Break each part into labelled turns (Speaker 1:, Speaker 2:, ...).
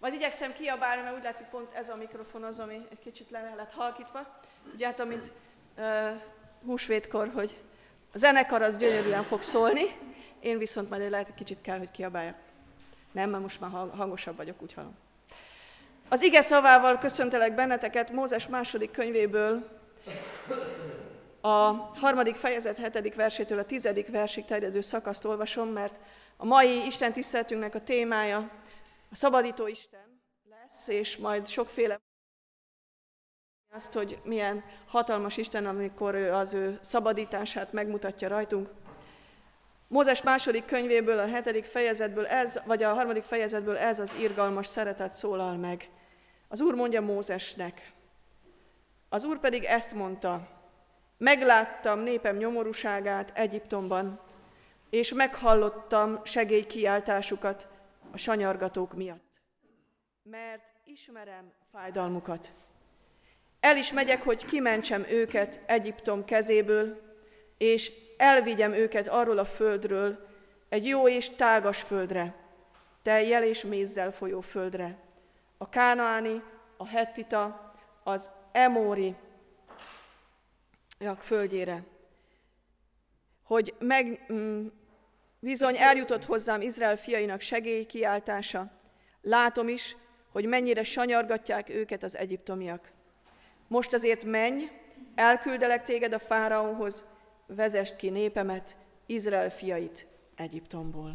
Speaker 1: Majd igyekszem kiabálni, mert úgy látszik pont ez a mikrofon az, ami egy kicsit le lett halkítva. Hát, amint uh, húsvétkor, hogy a zenekar az gyönyörűen fog szólni, én viszont majd lehet, hogy kicsit kell, hogy kiabáljak. Nem, mert most már hangosabb vagyok, úgy hallom. Az ige szavával köszöntelek benneteket Mózes második könyvéből, a harmadik fejezet hetedik versétől a tizedik versig terjedő szakaszt olvasom, mert a mai Isten tiszteltünknek a témája a szabadító Isten lesz, és majd sokféle azt, hogy milyen hatalmas Isten, amikor ő az ő szabadítását megmutatja rajtunk. Mózes második könyvéből, a hetedik fejezetből ez, vagy a harmadik fejezetből ez az irgalmas szeretet szólal meg. Az Úr mondja Mózesnek. Az Úr pedig ezt mondta, megláttam népem nyomorúságát Egyiptomban, és meghallottam segélykiáltásukat a sanyargatók miatt, mert ismerem fájdalmukat. El is megyek, hogy kimentsem őket Egyiptom kezéből, és elvigyem őket arról a földről, egy jó és tágas földre, teljel és mézzel folyó földre, a kánaáni, a hettita, az emóri földjére, hogy meg, mm, bizony eljutott hozzám Izrael fiainak segélykiáltása, látom is, hogy mennyire sanyargatják őket az egyiptomiak. Most azért menj, elküldelek téged a fáraóhoz, vezest ki népemet, Izrael fiait Egyiptomból.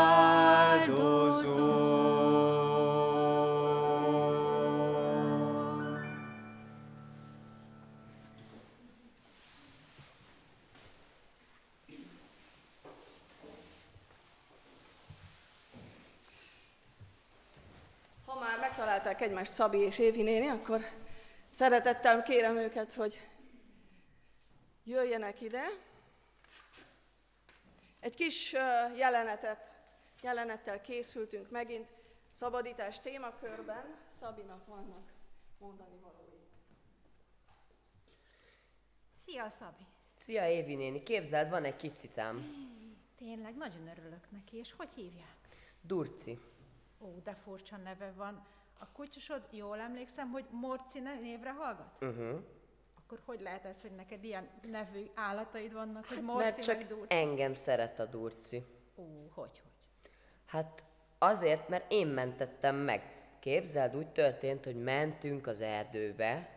Speaker 2: egymást Szabi és Évi néni, akkor szeretettel kérem őket, hogy jöjjenek ide. Egy kis jelenetet, jelenettel készültünk megint szabadítás témakörben. Szabinak vannak mondani valói.
Speaker 3: Szia, Szabi!
Speaker 4: Szia Évi néni, képzeld, van egy kis cicám.
Speaker 3: Tényleg nagyon örülök neki, és hogy hívják?
Speaker 4: Durci.
Speaker 3: Ó, de furcsa neve van. A kutyusod, jól emlékszem, hogy Morci névre hallgat?
Speaker 4: Uh-huh.
Speaker 3: Akkor hogy lehet ez, hogy neked ilyen nevű állataid vannak, hogy
Speaker 4: Mert
Speaker 3: Morci
Speaker 4: csak
Speaker 3: meg Durci?
Speaker 4: engem szeret a Durci.
Speaker 3: Ó, hogy, hogy?
Speaker 4: Hát azért, mert én mentettem meg. Képzeld, úgy történt, hogy mentünk az erdőbe,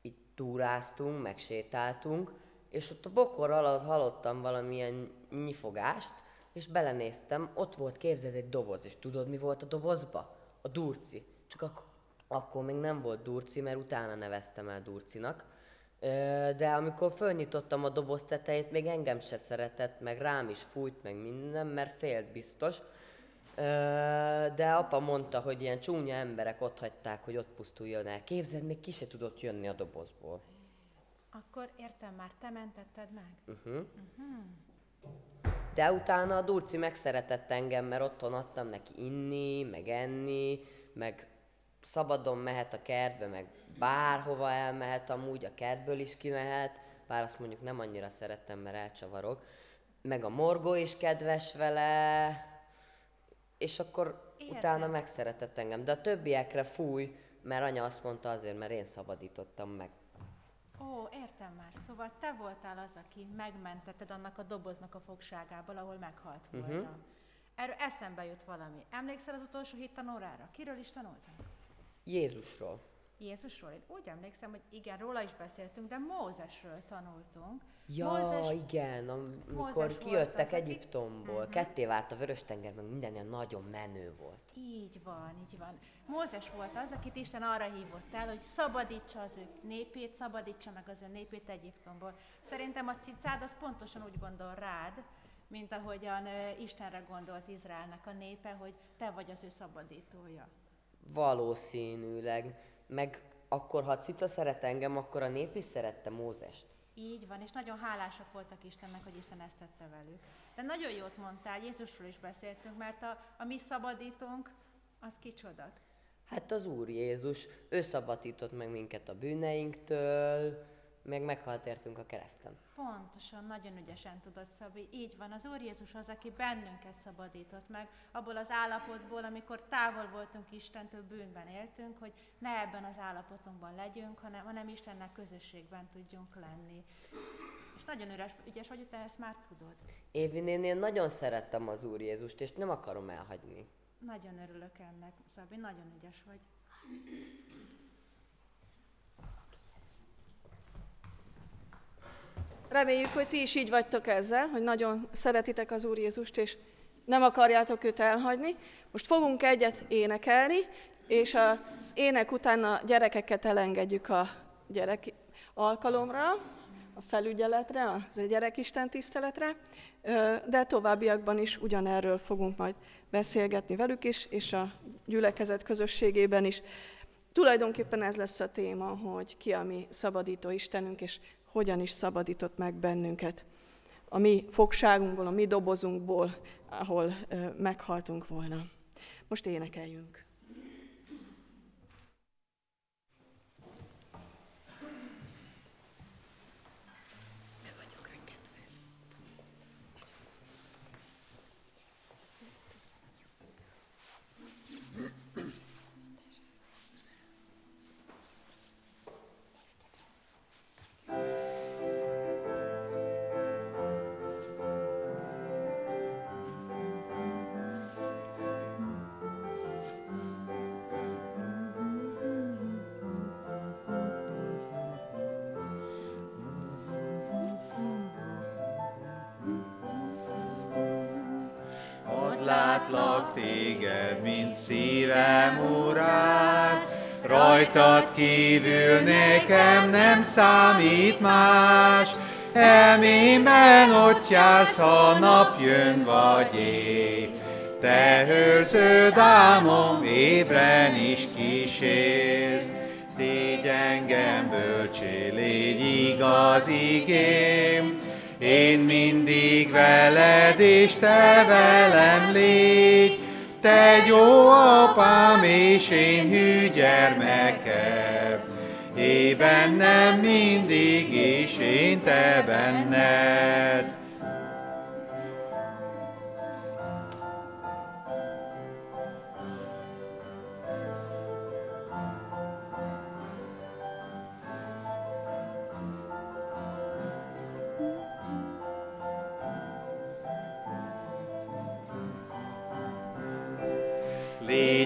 Speaker 4: itt túráztunk, meg sétáltunk, és ott a bokor alatt hallottam valamilyen nyifogást, és belenéztem, ott volt képzeld egy doboz, és tudod mi volt a dobozba? A durci. Csak ak- akkor még nem volt durci, mert utána neveztem el durcinak. De amikor fölnyitottam a doboz tetejét, még engem se szeretett, meg rám is fújt, meg minden, mert félt biztos. De apa mondta, hogy ilyen csúnya emberek ott hagyták, hogy ott pusztuljon el. Képzeld, még ki se tudott jönni a dobozból.
Speaker 3: Akkor értem már, te mentetted meg?
Speaker 4: Uh-huh. De utána a Durci megszeretett engem, mert otthon adtam neki inni, meg enni, meg szabadon mehet a kertbe, meg bárhova elmehet, amúgy a kertből is kimehet, bár azt mondjuk nem annyira szerettem, mert elcsavarok. Meg a morgó is kedves vele, és akkor
Speaker 3: Értem.
Speaker 4: utána megszeretett engem. De a többiekre fúj, mert anya azt mondta azért, mert én szabadítottam meg.
Speaker 3: Ó, értem már. Szóval te voltál az, aki megmentetted annak a doboznak a fogságából, ahol meghalt volna.
Speaker 4: Mhm.
Speaker 3: Erről eszembe jut valami. Emlékszel az utolsó hittanórára? Kiről is tanultam?
Speaker 4: Jézusról.
Speaker 3: Jézusról? Én úgy emlékszem, hogy igen, róla is beszéltünk, de Mózesről tanultunk.
Speaker 4: Ja,
Speaker 3: Mózes,
Speaker 4: igen, am- amikor
Speaker 3: Mózes
Speaker 4: kijöttek
Speaker 3: az,
Speaker 4: Egyiptomból, ketté vált a Vörös-tenger, meg minden ilyen nagyon menő volt.
Speaker 3: Így van, így van. Mózes volt az, akit Isten arra hívott el, hogy szabadítsa az ő népét, szabadítsa meg az ő népét Egyiptomból. Szerintem a cicád az pontosan úgy gondol rád, mint ahogyan Istenre gondolt Izraelnek a népe, hogy te vagy az ő szabadítója.
Speaker 4: Valószínűleg. Meg akkor, ha cica szeret engem, akkor a nép is szerette Mózest.
Speaker 3: Így van, és nagyon hálásak voltak Istennek, hogy Isten ezt tette velük. De nagyon jót mondtál, Jézusról is beszéltünk, mert a, a mi szabadítónk, az kicsoda.
Speaker 4: Hát az Úr Jézus, ő szabadított meg minket a bűneinktől, meg meghalt értünk a kereszten.
Speaker 3: Pontosan, nagyon ügyesen tudod, Szabi. Így van, az Úr Jézus az, aki bennünket szabadított meg, abból az állapotból, amikor távol voltunk Istentől, bűnben éltünk, hogy ne ebben az állapotunkban legyünk, hanem, hanem Istennek közösségben tudjunk lenni. És nagyon üres, ügyes vagy, hogy te ezt már tudod.
Speaker 4: Évi néni, én nagyon szerettem az Úr Jézust, és nem akarom elhagyni.
Speaker 3: Nagyon örülök ennek, Szabi, nagyon ügyes vagy.
Speaker 2: Reméljük, hogy ti is így vagytok ezzel, hogy nagyon szeretitek az Úr Jézust, és nem akarjátok őt elhagyni. Most fogunk egyet énekelni, és az ének után a gyerekeket elengedjük a gyerek alkalomra, a felügyeletre, az a gyerekisten tiszteletre, de továbbiakban is ugyanerről fogunk majd beszélgetni velük is, és a gyülekezet közösségében is. Tulajdonképpen ez lesz a téma, hogy ki a mi szabadító Istenünk, és hogyan is szabadított meg bennünket a mi fogságunkból, a mi dobozunkból, ahol meghaltunk volna. Most énekeljünk.
Speaker 1: Kívül nekem nem számít más, elmémben ott jársz, ha nap jön vagy éj. Te őrződ álmom, ébren is kísérsz, Tégy engem bölcsé, légy igaz igém, én mindig veled, és te velem légy, te jó apám, és én hű gyermeked. É bennem mindig, és én te benned.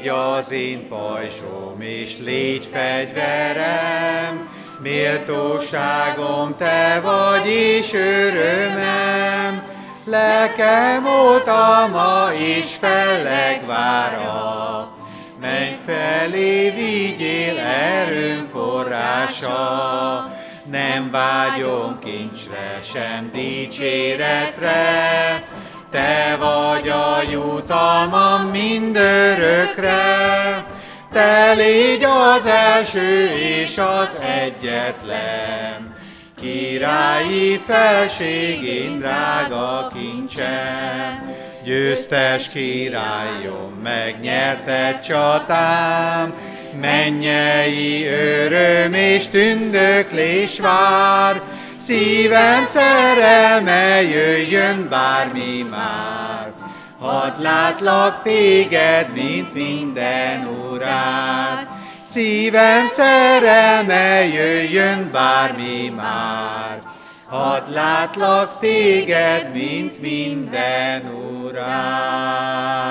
Speaker 1: Légy az én pajzsom, és légy fegyverem, méltóságom te vagy, és örömem. Lelkem oltalma, és felleg vára. Menj felé, vigyél erőm forrása. Nem vágyom kincsre, sem dicséretre, te vagy a jutalmam mindörökre, te légy az első és az egyetlen. Királyi felségén drága kincsem, győztes királyom, megnyerte csatám, mennyei öröm és tündöklés vár, Szívem szerelme jöjjön bármi már. Hadd látlak téged, mint minden urát. Szívem szerelme jöjjön bármi már. Hadd látlak téged, mint minden urát.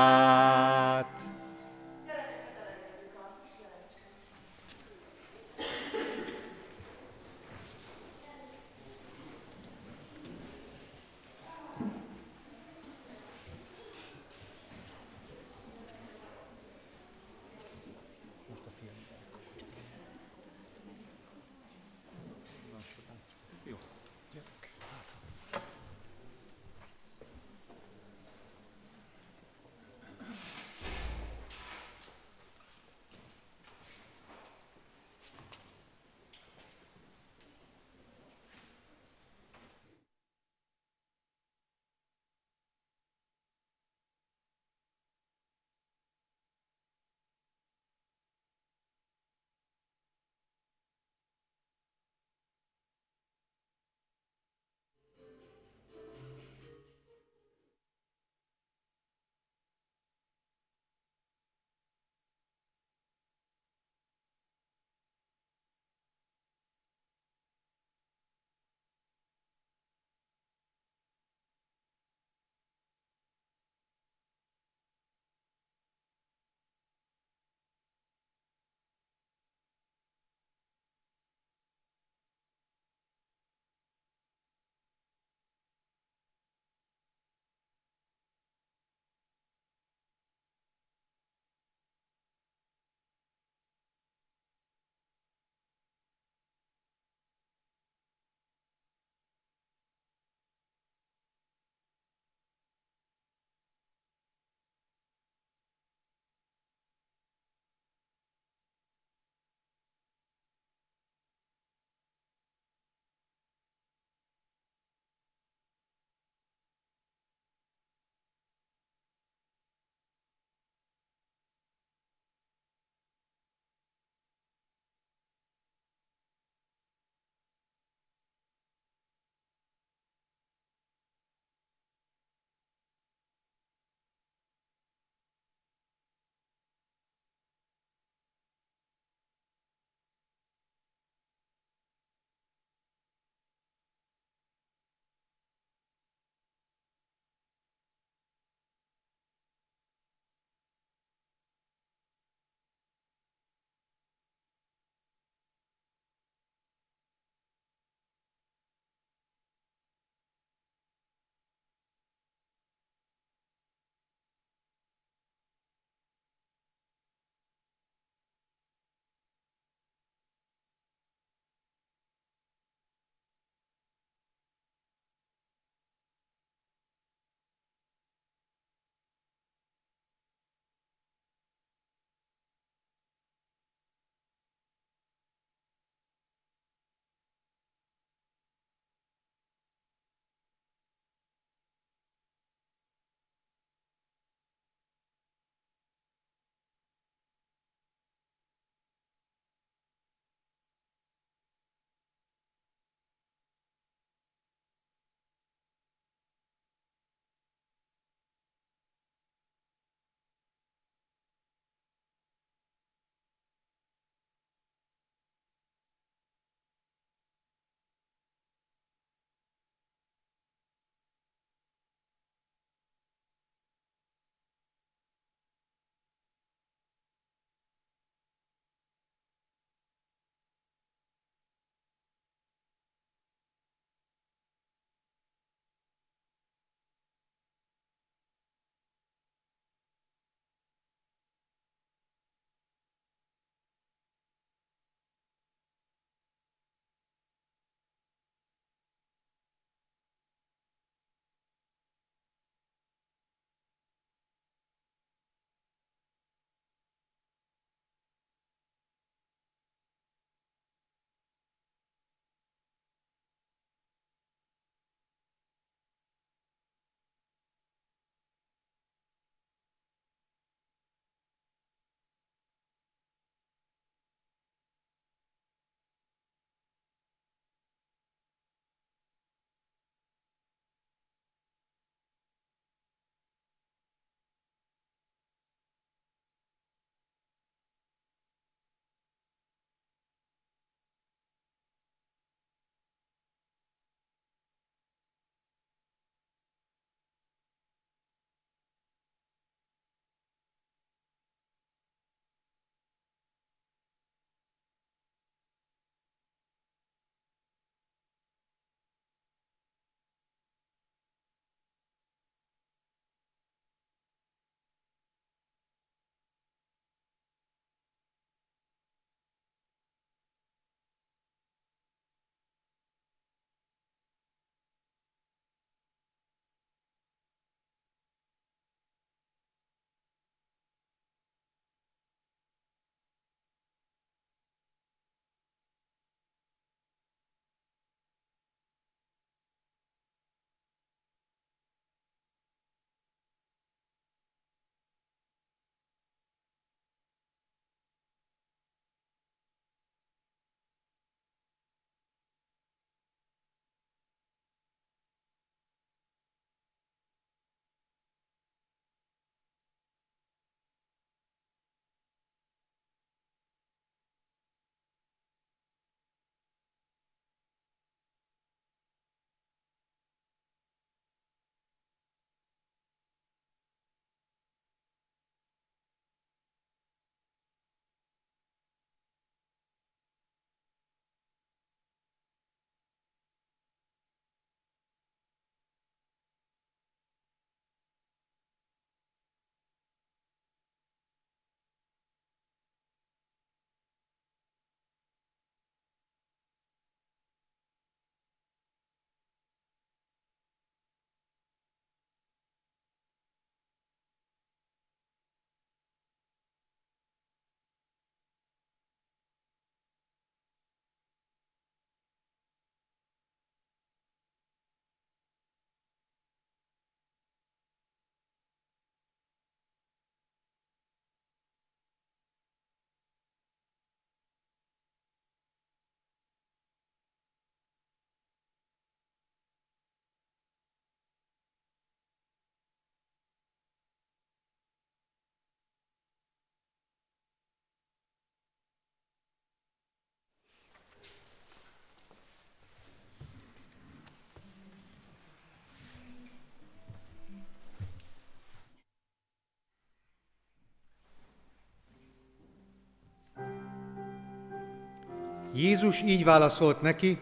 Speaker 1: Jézus így válaszolt neki,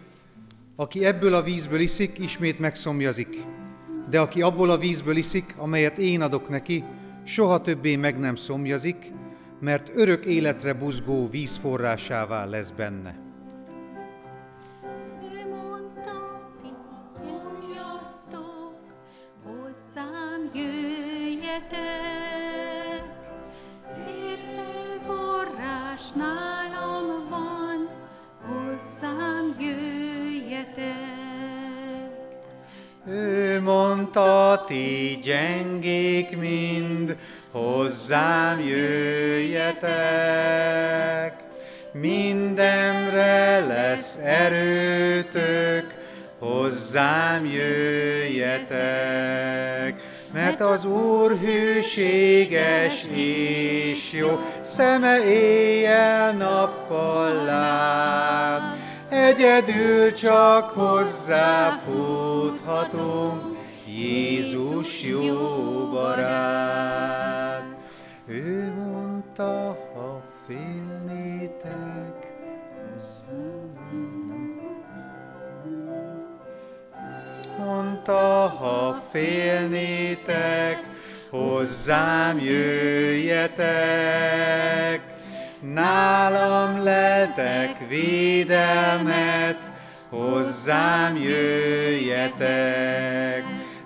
Speaker 1: aki ebből a vízből iszik, ismét megszomjazik, de aki abból a vízből iszik, amelyet én adok neki, soha többé meg nem szomjazik, mert örök életre buzgó vízforrásává lesz benne. Mindenre lesz erőtök, hozzám jöjjetek. Mert az Úr hűséges és jó, szeme éjjel-nappal lát. Egyedül csak hozzá futhatunk, Jézus jó barát. Ő mondta, mondta, ha félnétek, hozzám jöjjetek, nálam letek védelmet, hozzám jöjjetek.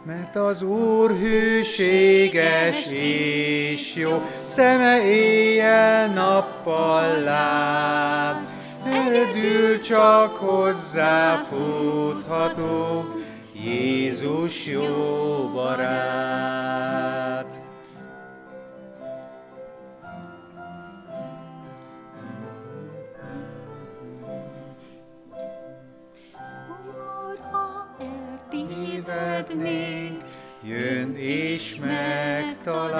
Speaker 1: Mert az Úr hűséges és jó, szeme éjjel-nappal lát. Egyedül csak hozzá futhatunk, Jézus jó barát.
Speaker 5: Olykor, ha
Speaker 1: tévednék, jön és megtalál.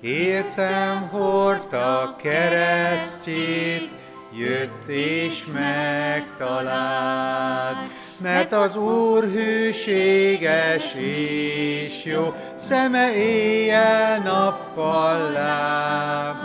Speaker 1: Értem hordta keresztjét, jött és megtalált. Mert az Úr hűséges és jó, szeme éjjel-nappal lát.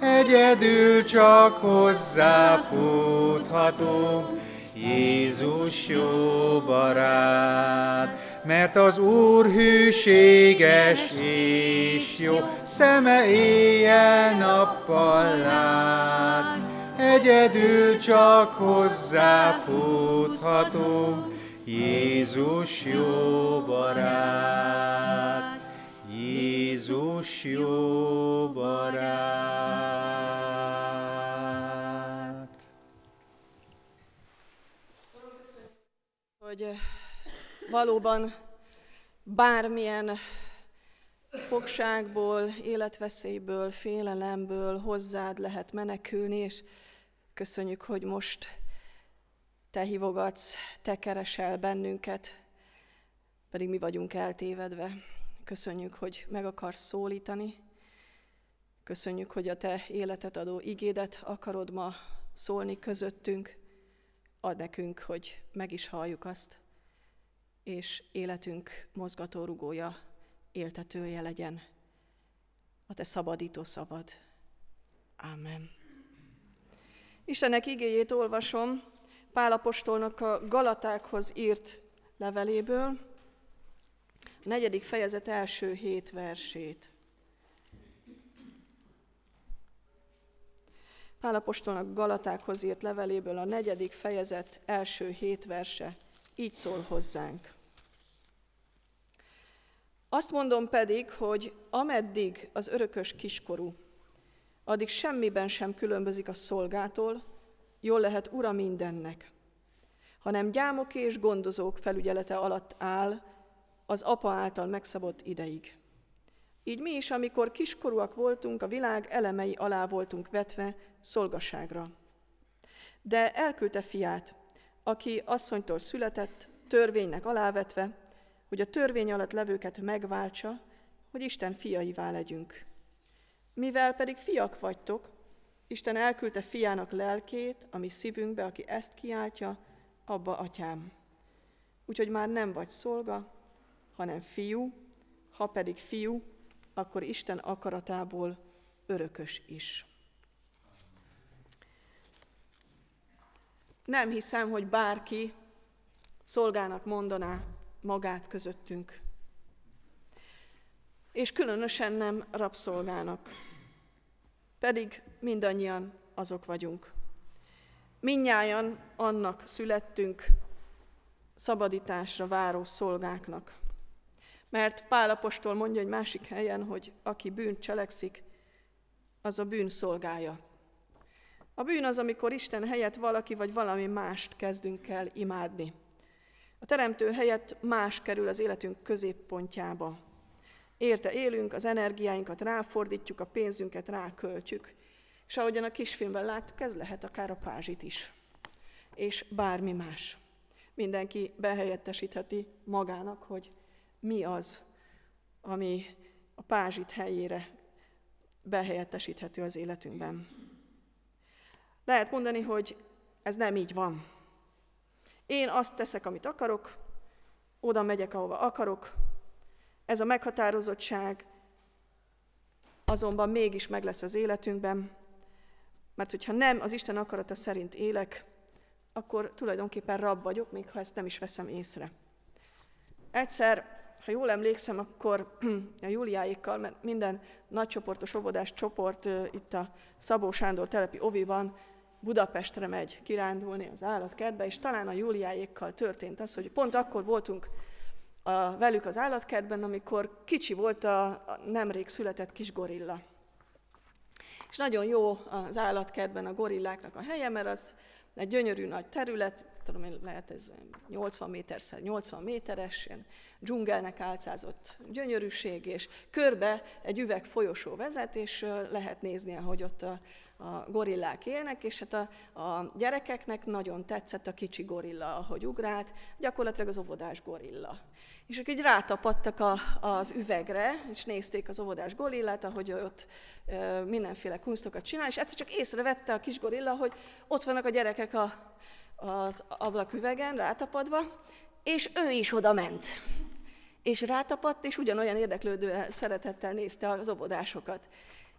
Speaker 1: Egyedül csak hozzá futhatunk, Jézus jó barát. Mert az Úr hűséges és jó, szeme éjjel-nappal lát. Egyedül csak hozzá futhatunk, Jézus jó barát. Jézus jó barát.
Speaker 2: hogy eh, valóban bármilyen fogságból, életveszélyből, félelemből hozzád lehet menekülni, és köszönjük, hogy most te hívogatsz, te keresel bennünket, pedig mi vagyunk eltévedve. Köszönjük, hogy meg akarsz szólítani. Köszönjük, hogy a te életet adó igédet akarod ma szólni közöttünk. Ad nekünk, hogy meg is halljuk azt, és életünk mozgatórugója, éltetője legyen. A te szabadító szavad. Ámen. Istenek igéjét olvasom Pálapostolnak a Galatákhoz írt leveléből, a negyedik fejezet első hét versét. Pálapostolnak Galatákhoz írt leveléből a negyedik fejezet első hét verse így szól hozzánk. Azt mondom pedig, hogy ameddig az örökös kiskorú, addig semmiben sem különbözik a szolgától, jól lehet ura mindennek, hanem gyámok és gondozók felügyelete alatt áll az apa által megszabott ideig. Így mi is, amikor kiskorúak voltunk, a világ elemei alá voltunk vetve szolgaságra. De elküldte fiát, aki asszonytól született, törvénynek alávetve, hogy a törvény alatt levőket megváltsa, hogy Isten fiaivá legyünk. Mivel pedig fiak vagytok, Isten elküldte fiának lelkét, ami szívünkbe, aki ezt kiáltja, abba atyám. Úgyhogy már nem vagy szolga, hanem fiú, ha pedig fiú, akkor Isten akaratából örökös is. Nem hiszem, hogy bárki szolgának mondaná magát közöttünk. És különösen nem rabszolgának. Pedig mindannyian azok vagyunk. Minnyájan annak születtünk, szabadításra váró szolgáknak. Mert Pálapostól mondja egy másik helyen, hogy aki bűnt cselekszik, az a bűn szolgája. A bűn az, amikor Isten helyett valaki vagy valami mást kezdünk el imádni. A teremtő helyett más kerül az életünk középpontjába. Érte élünk, az energiáinkat ráfordítjuk, a pénzünket ráköltjük. És ahogyan a kisfilmben láttuk, ez lehet akár a pázsit is. És bármi más. Mindenki behelyettesítheti magának, hogy mi az, ami a pázsit helyére behelyettesíthető az életünkben. Lehet mondani, hogy ez nem így van. Én azt teszek, amit akarok, oda megyek, ahova akarok. Ez a meghatározottság azonban mégis meg lesz az életünkben, mert hogyha nem az Isten akarata szerint élek, akkor tulajdonképpen rab vagyok, még ha ezt nem is veszem észre. Egyszer ha jól emlékszem, akkor a Júliáikkal, mert minden nagycsoportos óvodás csoport itt a Szabó Sándor telepi oviban Budapestre megy kirándulni az állatkertbe, és talán a Júliáikkal történt az, hogy pont akkor voltunk a, velük az állatkertben, amikor kicsi volt a, a nemrég született kis gorilla. És nagyon jó az állatkertben a gorilláknak a helye, mert az egy gyönyörű nagy terület, tudom én, lehet ez 80 méterszer 80 méteres, ilyen dzsungelnek álcázott gyönyörűség, és körbe egy üveg folyosó vezet, és lehet nézni, ahogy ott a, a gorillák élnek, és hát a, a gyerekeknek nagyon tetszett a kicsi gorilla, ahogy ugrált, gyakorlatilag az óvodás gorilla. És ők így rátapadtak a, az üvegre, és nézték az óvodás gorillát, ahogy ott e, mindenféle kunstokat csinál, és egyszer csak észrevette a kis gorilla, hogy ott vannak a gyerekek a, az ablaküvegen rátapadva, és ő is oda ment. És rátapadt, és ugyanolyan érdeklődő szeretettel nézte az óvodásokat.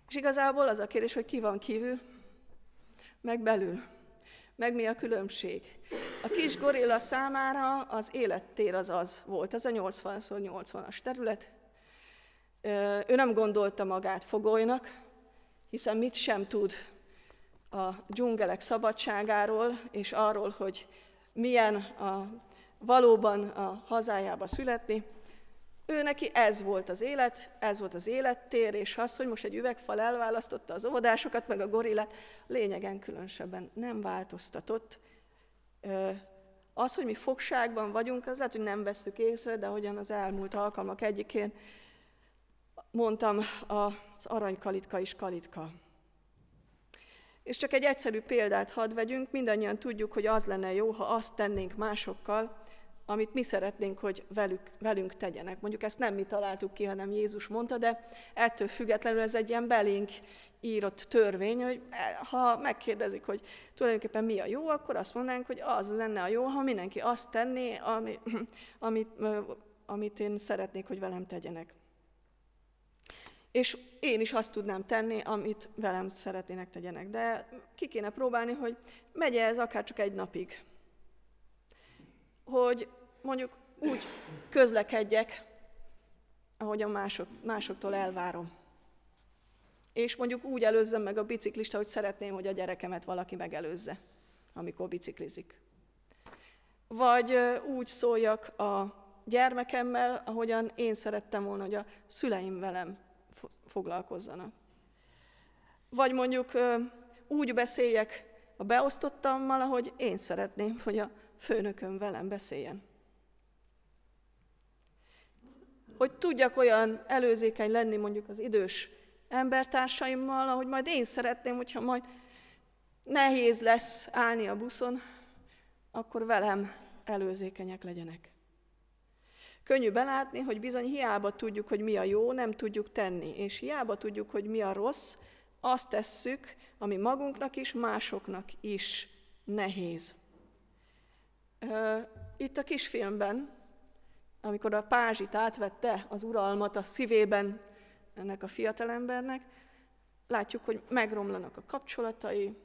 Speaker 2: És igazából az a kérdés, hogy ki van kívül, meg belül. Meg mi a különbség? A kis gorilla számára az élettér az az volt, az a 80x80-as terület. Ő nem gondolta magát fogolynak, hiszen mit sem tud a dzsungelek szabadságáról, és arról, hogy milyen a, valóban a hazájába születni. Ő neki ez volt az élet, ez volt az élettér, és az, hogy most egy üvegfal elválasztotta az óvodásokat, meg a gorillát, lényegen különösebben nem változtatott. Az, hogy mi fogságban vagyunk, az lehet, hogy nem vesszük észre, de hogyan az elmúlt alkalmak egyikén mondtam, az aranykalitka is kalitka. És csak egy egyszerű példát hadd vegyünk, mindannyian tudjuk, hogy az lenne jó, ha azt tennénk másokkal, amit mi szeretnénk, hogy velük, velünk tegyenek. Mondjuk ezt nem mi találtuk ki, hanem Jézus mondta, de ettől függetlenül ez egy ilyen belénk írott törvény, hogy ha megkérdezik, hogy tulajdonképpen mi a jó, akkor azt mondanánk, hogy az lenne a jó, ha mindenki azt tenné, ami, amit, amit én szeretnék, hogy velem tegyenek. És én is azt tudnám tenni, amit velem szeretnének tegyenek. De ki kéne próbálni, hogy megy ez akár csak egy napig. Hogy mondjuk úgy közlekedjek, ahogy a mások, másoktól elvárom. És mondjuk úgy előzzem meg a biciklista, hogy szeretném, hogy a gyerekemet valaki megelőzze, amikor biciklizik. Vagy úgy szóljak a gyermekemmel, ahogyan én szerettem volna, hogy a szüleim velem foglalkozzanak. Vagy mondjuk úgy beszéljek a beosztottammal, ahogy én szeretném, hogy a főnököm velem beszéljen. Hogy tudjak olyan előzékeny lenni mondjuk az idős embertársaimmal, ahogy majd én szeretném, hogyha majd nehéz lesz állni a buszon, akkor velem előzékenyek legyenek. Könnyű belátni, hogy bizony hiába tudjuk, hogy mi a jó, nem tudjuk tenni, és hiába tudjuk, hogy mi a rossz, azt tesszük, ami magunknak is, másoknak is nehéz. Itt a kisfilmben, amikor a pázsit átvette az uralmat a szívében ennek a fiatalembernek, látjuk, hogy megromlanak a kapcsolatai,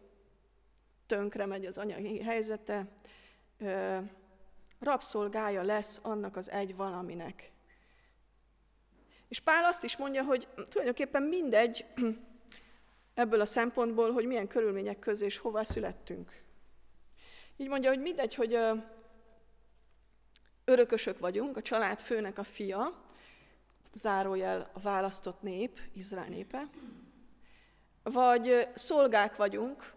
Speaker 2: tönkre megy az anyagi helyzete, rabszolgája lesz annak az egy valaminek. És Pál azt is mondja, hogy tulajdonképpen mindegy ebből a szempontból, hogy milyen körülmények közé és hova születtünk. Így mondja, hogy mindegy, hogy örökösök vagyunk, a család főnek a fia, zárójel a választott nép, Izrael népe, vagy szolgák vagyunk,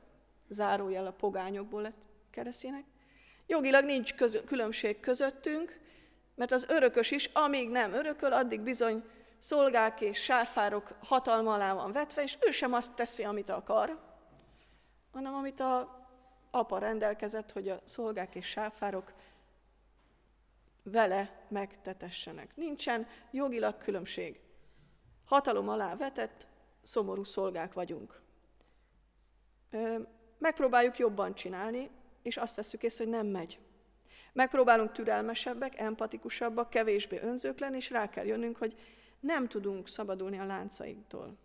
Speaker 2: zárójel a pogányokból lett keresztjének. Jogilag nincs közö, különbség közöttünk, mert az örökös is, amíg nem örököl, addig bizony szolgák és sárfárok hatalma alá van vetve, és ő sem azt teszi, amit akar, hanem amit a apa rendelkezett, hogy a szolgák és sárfárok vele megtetessenek. Nincsen jogilag különbség. Hatalom alá vetett, szomorú szolgák vagyunk. Megpróbáljuk jobban csinálni, és azt veszük észre, hogy nem megy. Megpróbálunk türelmesebbek, empatikusabbak, kevésbé önzők lenni, és rá kell jönnünk, hogy nem tudunk szabadulni a láncaiktól.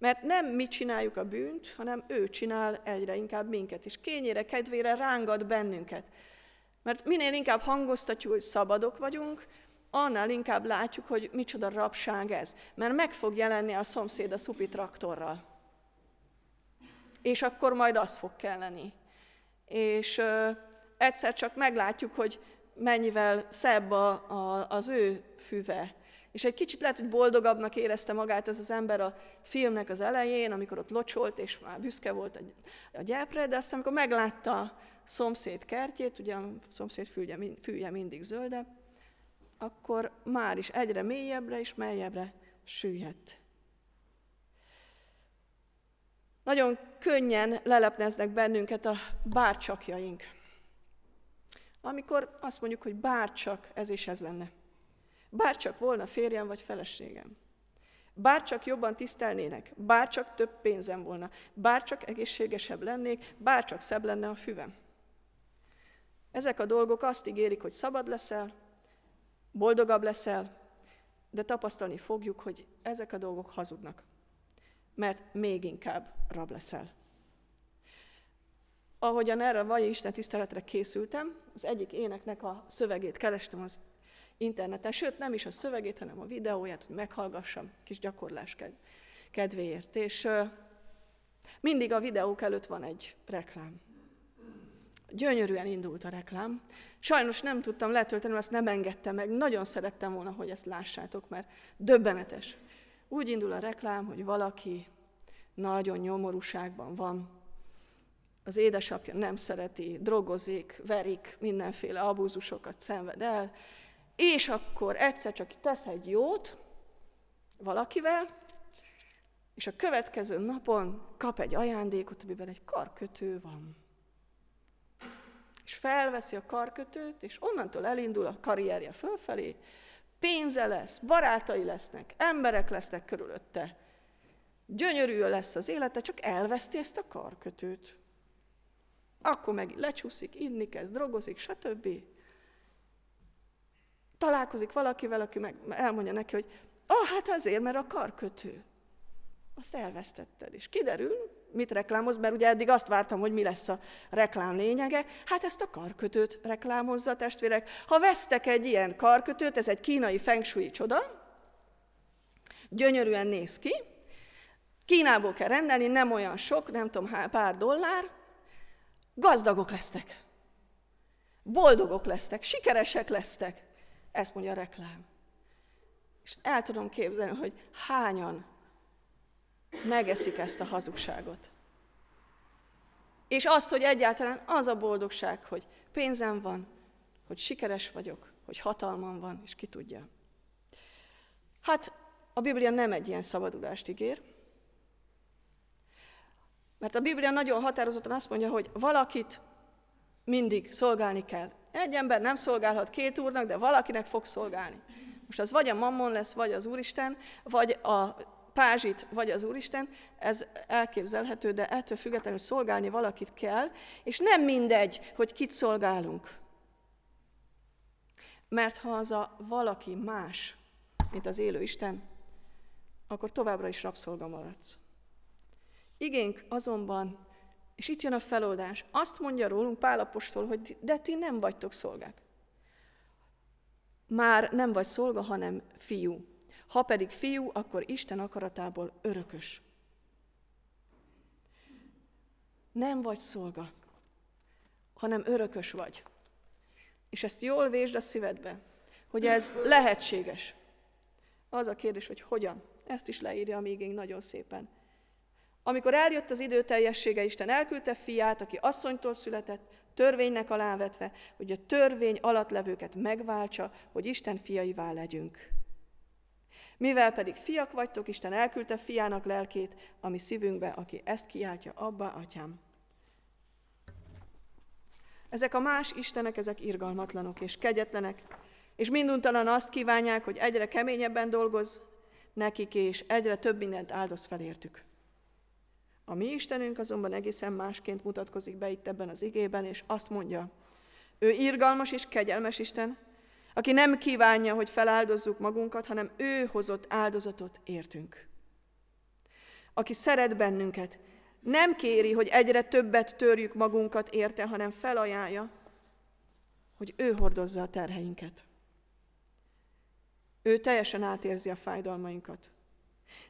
Speaker 2: Mert nem mi csináljuk a bűnt, hanem ő csinál egyre inkább minket, és kényére, kedvére rángat bennünket. Mert minél inkább hangoztatjuk, hogy szabadok vagyunk, annál inkább látjuk, hogy micsoda rabság ez. Mert meg fog jelenni a szomszéd a szupi traktorral. És akkor majd az fog kelleni. És ö, egyszer csak meglátjuk, hogy mennyivel szebb a, a, az ő füve, és egy kicsit lehet, hogy boldogabbnak érezte magát ez az ember a filmnek az elején, amikor ott locsolt, és már büszke volt a, gyepre, de aztán, amikor meglátta a szomszéd kertjét, ugye a szomszéd fülje, fülje mindig zölde, akkor már is egyre mélyebbre és mélyebbre süllyedt. Nagyon könnyen lelepneznek bennünket a bárcsakjaink. Amikor azt mondjuk, hogy bárcsak ez és ez lenne. Bár csak volna férjem vagy feleségem. Bár csak jobban tisztelnének, bár csak több pénzem volna, bár csak egészségesebb lennék, bár csak szebb lenne a füvem. Ezek a dolgok azt ígérik, hogy szabad leszel, boldogabb leszel, de tapasztalni fogjuk, hogy ezek a dolgok hazudnak, mert még inkább rab leszel. Ahogyan erre a vagy Isten tiszteletre készültem, az egyik éneknek a szövegét kerestem az interneten, sőt nem is a szövegét, hanem a videóját, hogy meghallgassam, kis gyakorlás kedvéért. És mindig a videók előtt van egy reklám. Gyönyörűen indult a reklám. Sajnos nem tudtam letölteni, azt nem engedte meg. Nagyon szerettem volna, hogy ezt lássátok, mert döbbenetes. Úgy indul a reklám, hogy valaki nagyon nyomorúságban van, az édesapja nem szereti, drogozik, verik, mindenféle abúzusokat szenved el, és akkor egyszer csak tesz egy jót valakivel, és a következő napon kap egy ajándékot, amiben egy karkötő van. És felveszi a karkötőt, és onnantól elindul a karrierje fölfelé, pénze lesz, barátai lesznek, emberek lesznek körülötte. Gyönyörű lesz az élete, csak elveszti ezt a karkötőt. Akkor meg lecsúszik, inni kezd, drogozik, stb találkozik valakivel, aki meg elmondja neki, hogy ah, hát azért, mert a karkötő. Azt elvesztetted. És kiderül, mit reklámoz, mert ugye eddig azt vártam, hogy mi lesz a reklám lényege. Hát ezt a karkötőt reklámozza, testvérek. Ha vesztek egy ilyen karkötőt, ez egy kínai feng shui csoda, gyönyörűen néz ki, Kínából kell rendelni, nem olyan sok, nem tudom, pár dollár, gazdagok lesztek, boldogok lesztek, sikeresek lesztek. Ezt mondja a reklám. És el tudom képzelni, hogy hányan megeszik ezt a hazugságot. És azt, hogy egyáltalán az a boldogság, hogy pénzem van, hogy sikeres vagyok, hogy hatalmam van, és ki tudja. Hát a Biblia nem egy ilyen szabadulást ígér, mert a Biblia nagyon határozottan azt mondja, hogy valakit mindig szolgálni kell. Egy ember nem szolgálhat két úrnak, de valakinek fog szolgálni. Most az vagy a mammon lesz, vagy az Úristen, vagy a pázsit, vagy az Úristen, ez elképzelhető, de ettől függetlenül szolgálni valakit kell, és nem mindegy, hogy kit szolgálunk. Mert ha az a valaki más, mint az élő Isten, akkor továbbra is rabszolga maradsz. Igénk azonban És itt jön a feloldás. Azt mondja rólunk Pálapostól, hogy de ti nem vagytok szolgák. Már nem vagy szolga, hanem fiú. Ha pedig fiú, akkor Isten akaratából örökös. Nem vagy szolga, hanem örökös vagy. És ezt jól vésd a szívedbe, hogy ez lehetséges. Az a kérdés, hogy hogyan. Ezt is leírja a mégénk nagyon szépen. Amikor eljött az idő teljessége, Isten elküldte fiát, aki asszonytól született, törvénynek alávetve, hogy a törvény alatt levőket megváltsa, hogy Isten fiaivá legyünk. Mivel pedig fiak vagytok, Isten elküldte fiának lelkét, ami szívünkbe, aki ezt kiáltja, abba, atyám. Ezek a más istenek, ezek irgalmatlanok és kegyetlenek, és minduntalan azt kívánják, hogy egyre keményebben dolgoz nekik, és egyre több mindent áldoz felértük. A mi Istenünk azonban egészen másként mutatkozik be itt ebben az igében, és azt mondja, ő irgalmas és kegyelmes Isten, aki nem kívánja, hogy feláldozzuk magunkat, hanem ő hozott áldozatot értünk. Aki szeret bennünket, nem kéri, hogy egyre többet törjük magunkat érte, hanem felajánlja, hogy ő hordozza a terheinket. Ő teljesen átérzi a fájdalmainkat.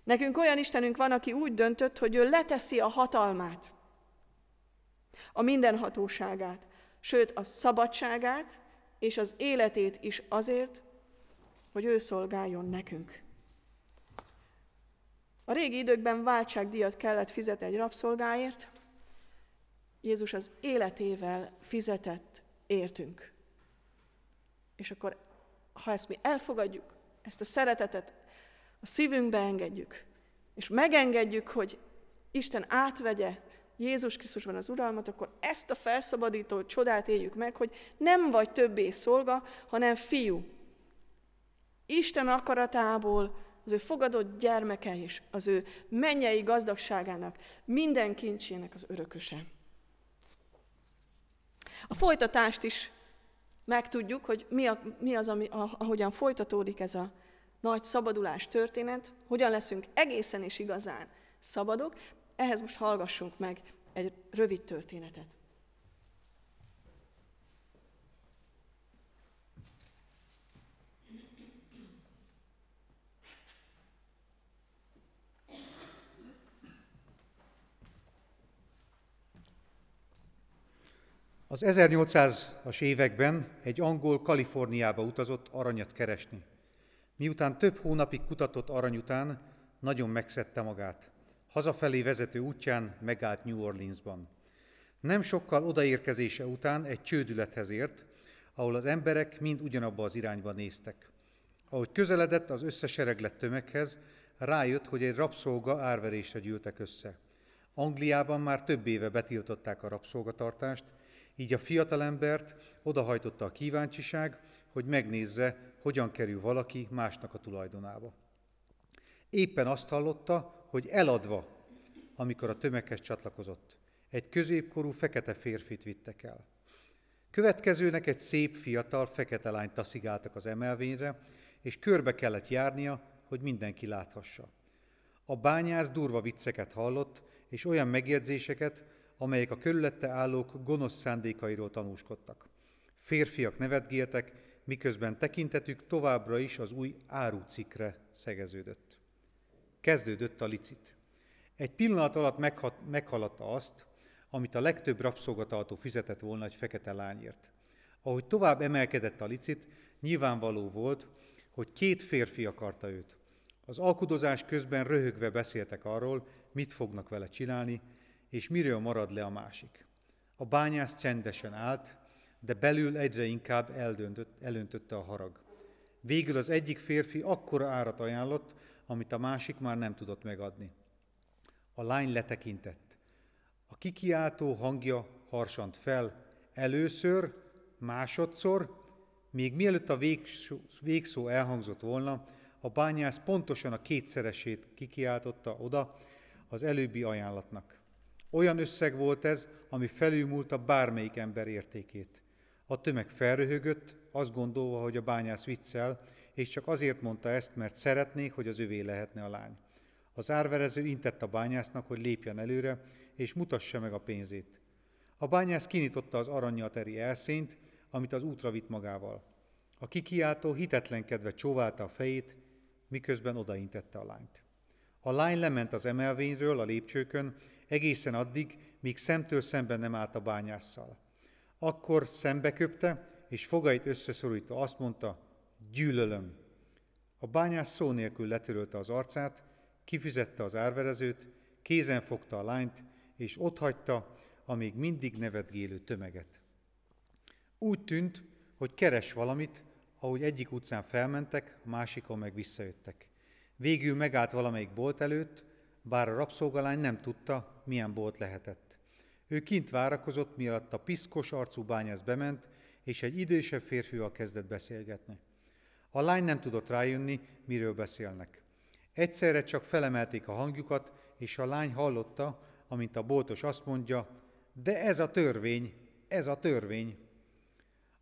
Speaker 2: Nekünk olyan Istenünk van, aki úgy döntött, hogy ő leteszi a hatalmát, a mindenhatóságát, sőt a szabadságát és az életét is azért, hogy ő szolgáljon nekünk. A régi időkben váltságdíjat kellett fizetni egy rabszolgáért, Jézus az életével fizetett értünk. És akkor, ha ezt mi elfogadjuk, ezt a szeretetet a szívünkbe engedjük, és megengedjük, hogy Isten átvegye Jézus Krisztusban az uralmat, akkor ezt a felszabadító csodát éljük meg, hogy nem vagy többé szolga, hanem fiú. Isten akaratából az ő fogadott gyermeke is, az ő mennyei gazdagságának, minden kincsének az örököse. A folytatást is megtudjuk, hogy mi, a, mi az, ami, ahogyan folytatódik ez a nagy szabadulás történet, hogyan leszünk egészen és igazán szabadok, ehhez most hallgassunk meg egy rövid történetet.
Speaker 1: Az 1800-as években egy angol Kaliforniába utazott aranyat keresni. Miután több hónapig kutatott arany után, nagyon megszedte magát. Hazafelé vezető útján megállt New Orleansban. Nem sokkal odaérkezése után egy csődülethez ért, ahol az emberek mind ugyanabba az irányba néztek. Ahogy közeledett az összesereglett tömeghez, rájött, hogy egy rabszolga árverésre gyűltek össze. Angliában már több éve betiltották a rabszolgatartást, így a fiatalembert odahajtotta a kíváncsiság, hogy megnézze, hogyan kerül valaki másnak a tulajdonába. Éppen azt hallotta, hogy eladva, amikor a tömeghez csatlakozott. Egy középkorú fekete férfit vittek el. Következőnek egy szép fiatal fekete lányt taszigáltak az emelvényre, és körbe kellett járnia, hogy mindenki láthassa. A bányász durva vicceket hallott, és olyan megjegyzéseket, amelyek a körülötte állók gonosz szándékairól tanúskodtak. Férfiak nevetgéltek, miközben tekintetük továbbra is az új árucikre szegeződött. Kezdődött a licit. Egy pillanat alatt meghat, meghaladta azt, amit a legtöbb rabszolgatartó fizetett volna egy fekete lányért. Ahogy tovább emelkedett a licit, nyilvánvaló volt, hogy két férfi akarta őt. Az alkudozás közben röhögve beszéltek arról, mit fognak vele csinálni, és miről marad le a másik. A bányász csendesen állt, de belül egyre inkább eldöntött, elöntötte a harag. Végül az egyik férfi akkora árat ajánlott, amit a másik már nem tudott megadni. A lány letekintett. A kikiáltó hangja harsant fel, először, másodszor, még mielőtt a végszó, végszó elhangzott volna, a bányász pontosan a kétszeresét kikiáltotta oda az előbbi ajánlatnak. Olyan összeg volt ez, ami felülmúlta bármelyik ember értékét. A tömeg felröhögött, azt gondolva, hogy a bányász viccel, és csak azért mondta ezt, mert szeretnék, hogy az övé lehetne a lány. Az árverező intett a bányásznak, hogy lépjen előre, és mutassa meg a pénzét. A bányász kinyitotta az aranyateri elszényt, amit az útra vitt magával. A kikiáltó hitetlenkedve csóválta a fejét, miközben odaintette a lányt. A lány lement az emelvényről a lépcsőkön, egészen addig, míg szemtől szemben nem állt a bányásszal. Akkor szembeköpte, és fogait összeszorítva azt mondta, gyűlölöm. A bányász szó nélkül letörölte az arcát, kifizette az árverezőt, kézen fogta a lányt, és otthagyta a még mindig nevetgélő tömeget. Úgy tűnt, hogy keres valamit, ahogy egyik utcán felmentek, a másikon meg visszajöttek. Végül megállt valamelyik bolt előtt, bár a rabszolgalány nem tudta, milyen bolt lehetett. Ő kint várakozott, miatt a piszkos arcú bányász bement, és egy idősebb férfival kezdett beszélgetni. A lány nem tudott rájönni, miről beszélnek. Egyszerre csak felemelték a hangjukat, és a lány hallotta, amint a boltos azt mondja, de ez a törvény, ez a törvény.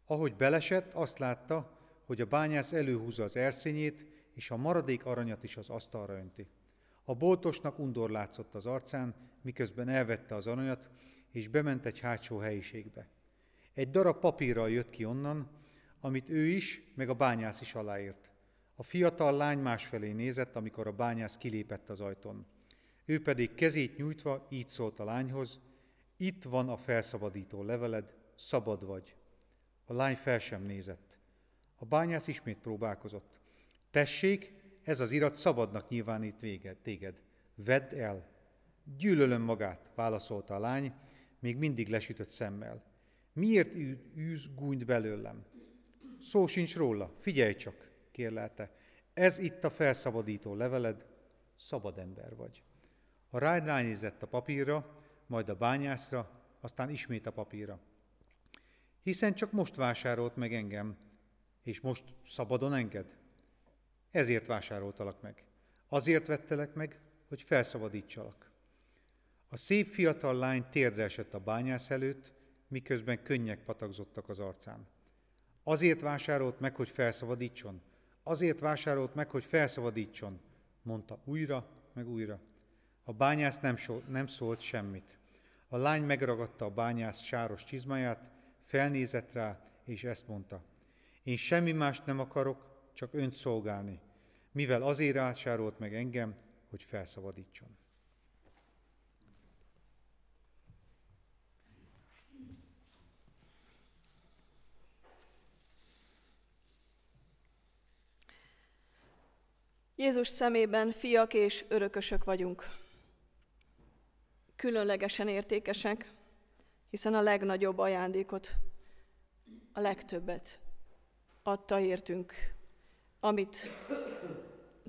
Speaker 1: Ahogy belesett, azt látta, hogy a bányász előhúzza az erszényét, és a maradék aranyat is az asztalra önti. A boltosnak undor látszott az arcán, miközben elvette az aranyat, és bement egy hátsó helyiségbe. Egy darab papírral jött ki onnan, amit ő is, meg a bányász is aláírt. A fiatal lány másfelé nézett, amikor a bányász kilépett az ajtón. Ő pedig kezét nyújtva így szólt a lányhoz, itt van a felszabadító leveled, szabad vagy. A lány fel sem nézett. A bányász ismét próbálkozott. Tessék, ez az irat szabadnak nyilvánít véged, téged. Vedd el. Gyűlölöm magát, válaszolta a lány, még mindig lesütött szemmel. Miért űz gúnyt belőlem? Szó sincs róla, figyelj csak, kérlelte. Ez itt a felszabadító leveled, szabad ember vagy. A ránézett a papírra, majd a bányászra, aztán ismét a papírra. Hiszen csak most vásárolt meg engem, és most szabadon enged? Ezért vásároltalak meg. Azért vettelek meg, hogy felszabadítsalak. A szép fiatal lány térdre esett a bányász előtt, miközben könnyek patakzottak az arcán. Azért vásárolt meg, hogy felszabadítson. Azért vásárolt meg, hogy felszabadítson, mondta újra, meg újra. A bányász nem, so, nem szólt semmit. A lány megragadta a bányász sáros csizmáját, felnézett rá, és ezt mondta. Én semmi mást nem akarok, csak önt szolgálni, mivel azért vásárolt meg engem, hogy felszabadítson.
Speaker 2: Jézus szemében fiak és örökösök vagyunk. Különlegesen értékesek, hiszen a legnagyobb ajándékot, a legtöbbet adta értünk, amit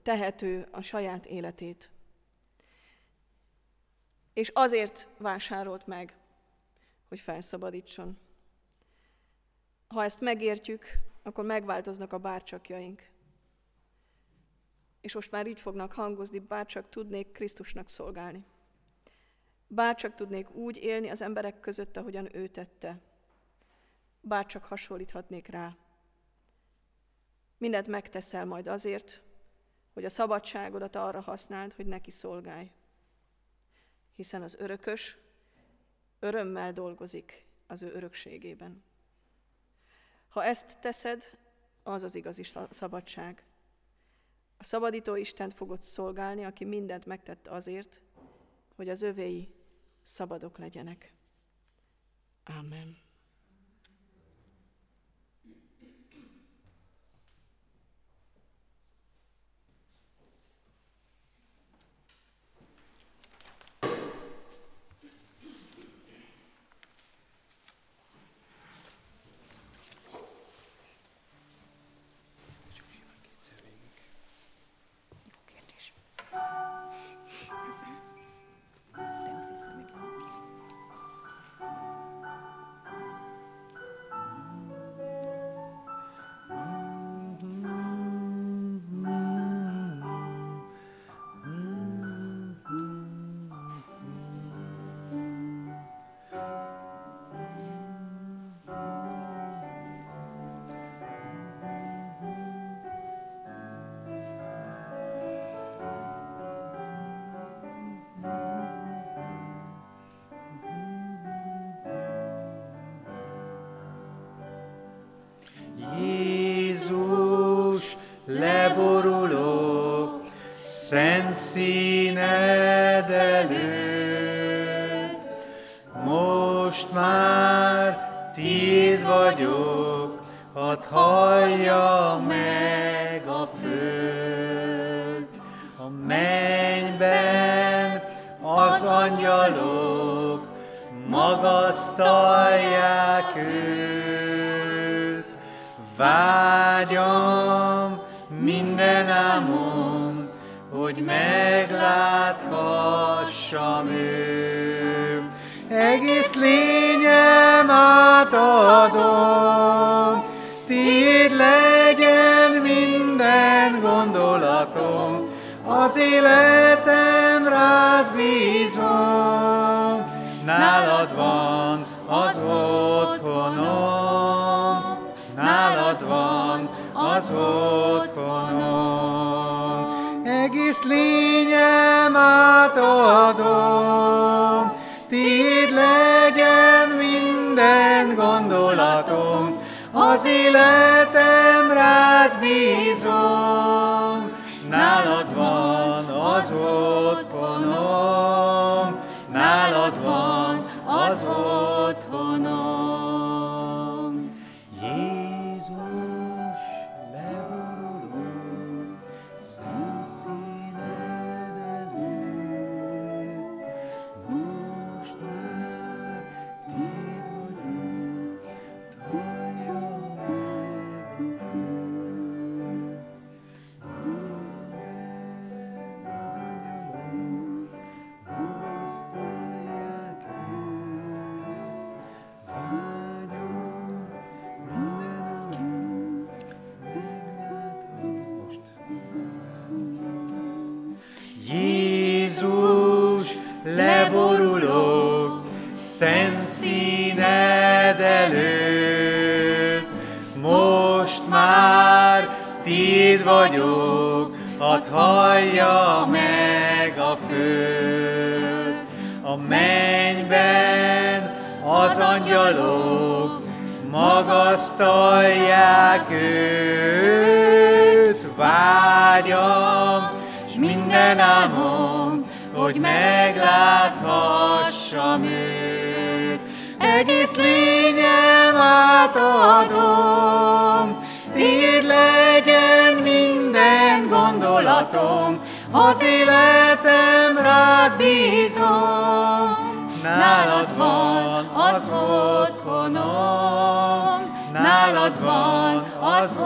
Speaker 2: tehető a saját életét. És azért vásárolt meg, hogy felszabadítson. Ha ezt megértjük, akkor megváltoznak a bárcsakjaink és most már így fognak hangozni, bárcsak tudnék Krisztusnak szolgálni. Bárcsak tudnék úgy élni az emberek között, ahogyan ő tette. Bárcsak hasonlíthatnék rá. Mindent megteszel majd azért, hogy a szabadságodat arra használd, hogy neki szolgálj. Hiszen az örökös örömmel dolgozik az ő örökségében. Ha ezt teszed, az az igazi szabadság. A szabadító Istent fogod szolgálni, aki mindent megtett azért, hogy az övéi szabadok legyenek. Amen.
Speaker 1: Átadom, Tiéd legyen minden gondolatom, az életem rád bízom. Nálad van az otthonom, nálad van az otthonom. Egész lényem átadom, Tiéd legyen minden gondolatom, az életem rád bízom. Nálad van az otthonom, vagyok, hadd hallja meg a föld. A mennyben az angyalok magasztalják őt, vágyam, s minden álmom, hogy megláthassam őt. Egész lényem átadom, Tiéd legyen gondolatom, az életem rád bízom. Nálad van az otthonom, nálad van az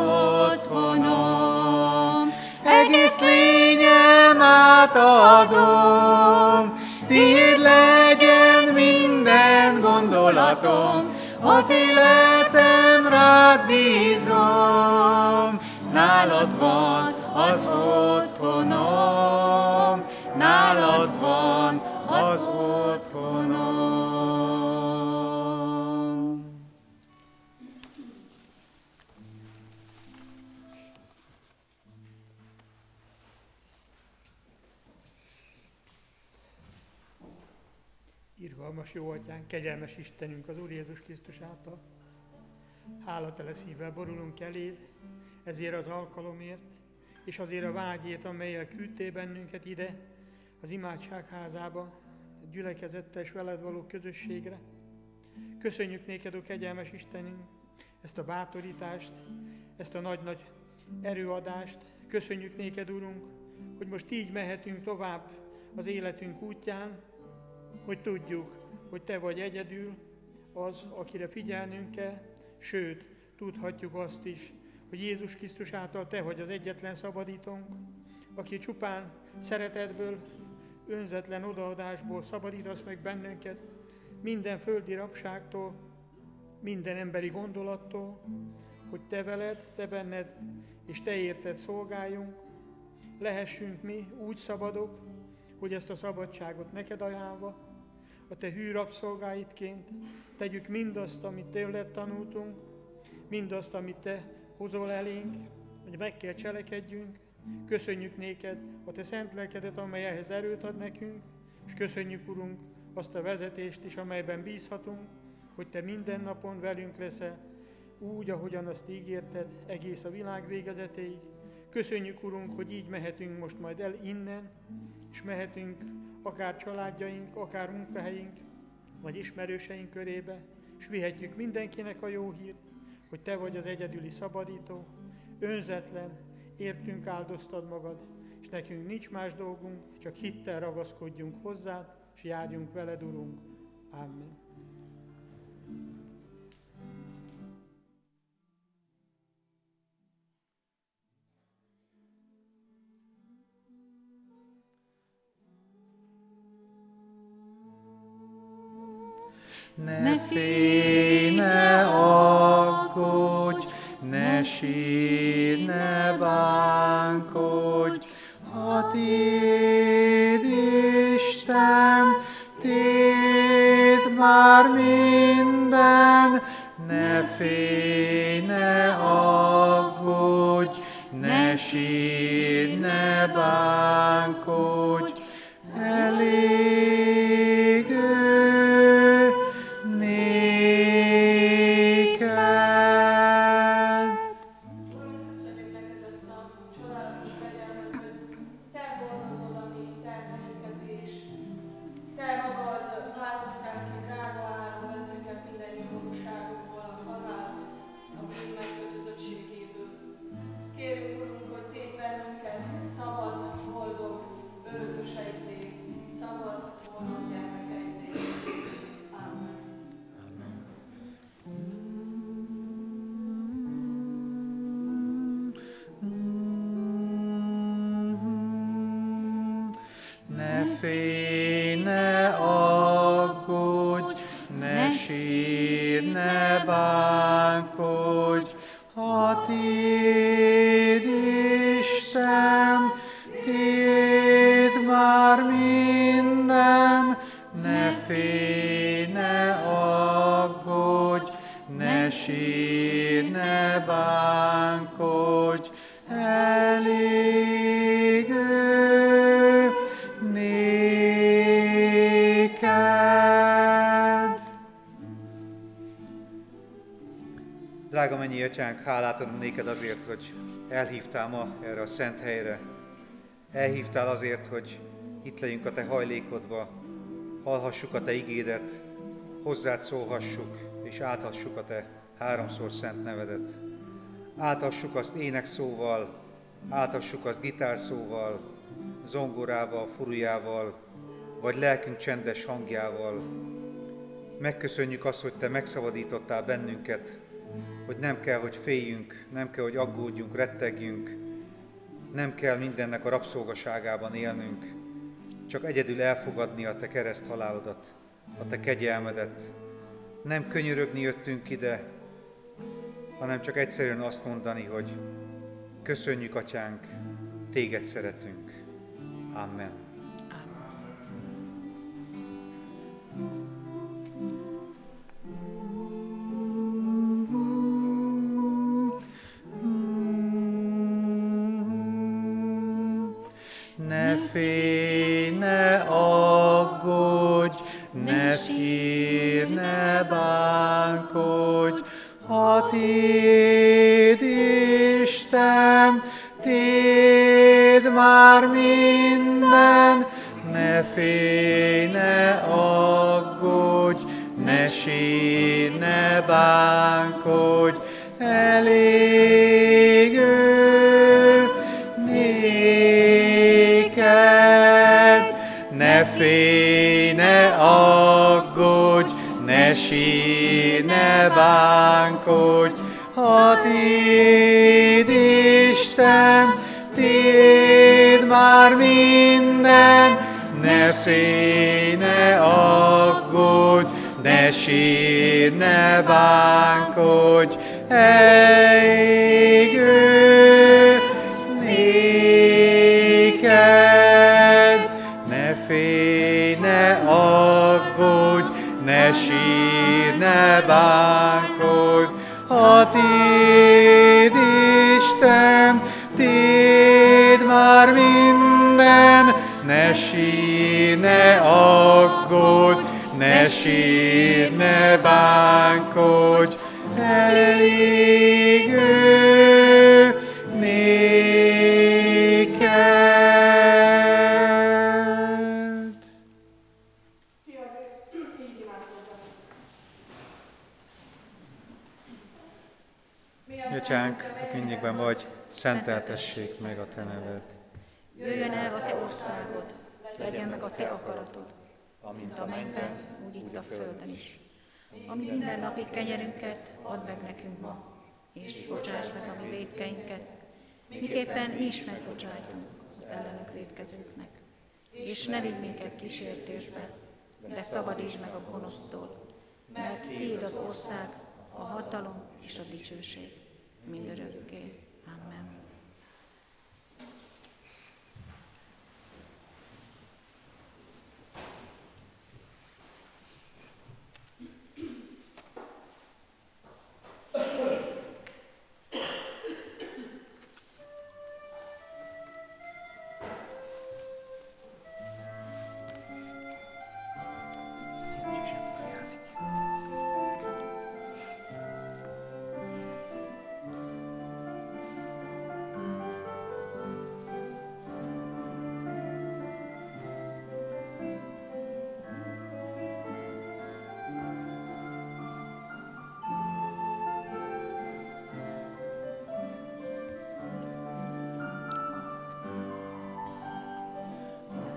Speaker 1: otthonom. Egész lényem átadom, Tiéd legyen minden gondolatom, az életem rád bízom. Nálad van az otthonom, nálad van az otthonom.
Speaker 6: Irgalmas jó atyánk, kegyelmes Istenünk az Úr Jézus Krisztus által. Hálatele szívvel borulunk eléd, ezért az alkalomért, és azért a vágyért, amelyel küldtél bennünket ide, az imádságházába, és veled való közösségre. Köszönjük néked, ó kegyelmes Istenünk, ezt a bátorítást, ezt a nagy-nagy erőadást. Köszönjük néked, Urunk, hogy most így mehetünk tovább az életünk útján, hogy tudjuk, hogy Te vagy egyedül az, akire figyelnünk kell, sőt, tudhatjuk azt is, hogy Jézus Krisztus által Te vagy az egyetlen szabadítónk, aki csupán szeretetből, önzetlen odaadásból szabadítasz meg bennünket minden földi rabságtól, minden emberi gondolattól, hogy Te veled, Te benned és Te érted szolgáljunk, lehessünk mi úgy szabadok, hogy ezt a szabadságot neked ajánlva, a Te hű rabszolgáidként tegyük mindazt, amit tőled tanultunk, mindazt, amit Te hozol elénk, hogy meg kell cselekedjünk. Köszönjük néked a Te szent lelkedet, amely ehhez erőt ad nekünk, és köszönjük, Urunk, azt a vezetést is, amelyben bízhatunk, hogy Te minden napon velünk leszel, úgy, ahogyan azt ígérted, egész a világ végezetéig. Köszönjük, Urunk, hogy így mehetünk most majd el innen, és mehetünk akár családjaink, akár munkahelyünk, vagy ismerőseink körébe, és vihetjük mindenkinek a jó hírt, hogy Te vagy az egyedüli szabadító, önzetlen, értünk áldoztad magad, és nekünk nincs más dolgunk, csak hittel ragaszkodjunk hozzád, és járjunk veled, Urunk. Amen.
Speaker 1: Ne félj, ne aggódj, sírj, ne bánkodj, ha tiéd Isten, tiéd már minden, ne félj, ne aggódj, ne sírj, ne bánkodj, ne bánkodj, ha tiéd
Speaker 7: atyánk, hálát adunk néked azért, hogy elhívtál ma erre a szent helyre. Elhívtál azért, hogy itt legyünk a te hajlékodba, hallhassuk a te igédet, hozzád szólhassuk, és áthassuk a te háromszor szent nevedet. Áthassuk azt énekszóval, áthassuk azt gitárszóval, zongorával, furujával, vagy lelkünk csendes hangjával. Megköszönjük azt, hogy Te megszabadítottál bennünket, hogy nem kell, hogy féljünk, nem kell, hogy aggódjunk, rettegjünk, nem kell mindennek a rabszolgaságában élnünk, csak egyedül elfogadni a Te kereszt halálodat, a Te kegyelmedet. Nem könyörögni jöttünk ide, hanem csak egyszerűen azt mondani, hogy köszönjük, Atyánk, Téged szeretünk. Amen.
Speaker 1: Ne félj, ne aggódj, ne sírj, ne bánkodj, ha tiéd Isten, tiéd már minden, ne félj, ne aggódj, ne sírj, ne bánkodj, elég ő Ne félj, ne aggódj, ne sírj, ne bánkodj, ha tiéd Isten, tiéd már minden, ne félj, ne aggódj, ne sírj, ne bánkodj, elég ő ne sírj, ne bánkodj, ha tiéd Isten, tiéd már minden, ne sírj, ne aggódj, ne sírj, ne bánkodj, elég ő szenteltessék meg a Te neved.
Speaker 5: Jöjjön el a Te országod, legyen meg a Te akaratod, mint a mennyben, úgy itt a földön is. Ami mindennapi kenyerünket add meg nekünk ma, és bocsáss meg a mi védkeinket, miképpen mi is megbocsájtunk az ellenünk védkezőknek. És ne vigy minket kísértésbe, de szabadítsd meg a gonosztól, mert Tiéd az ország, a hatalom és a dicsőség mindörökké. Amen.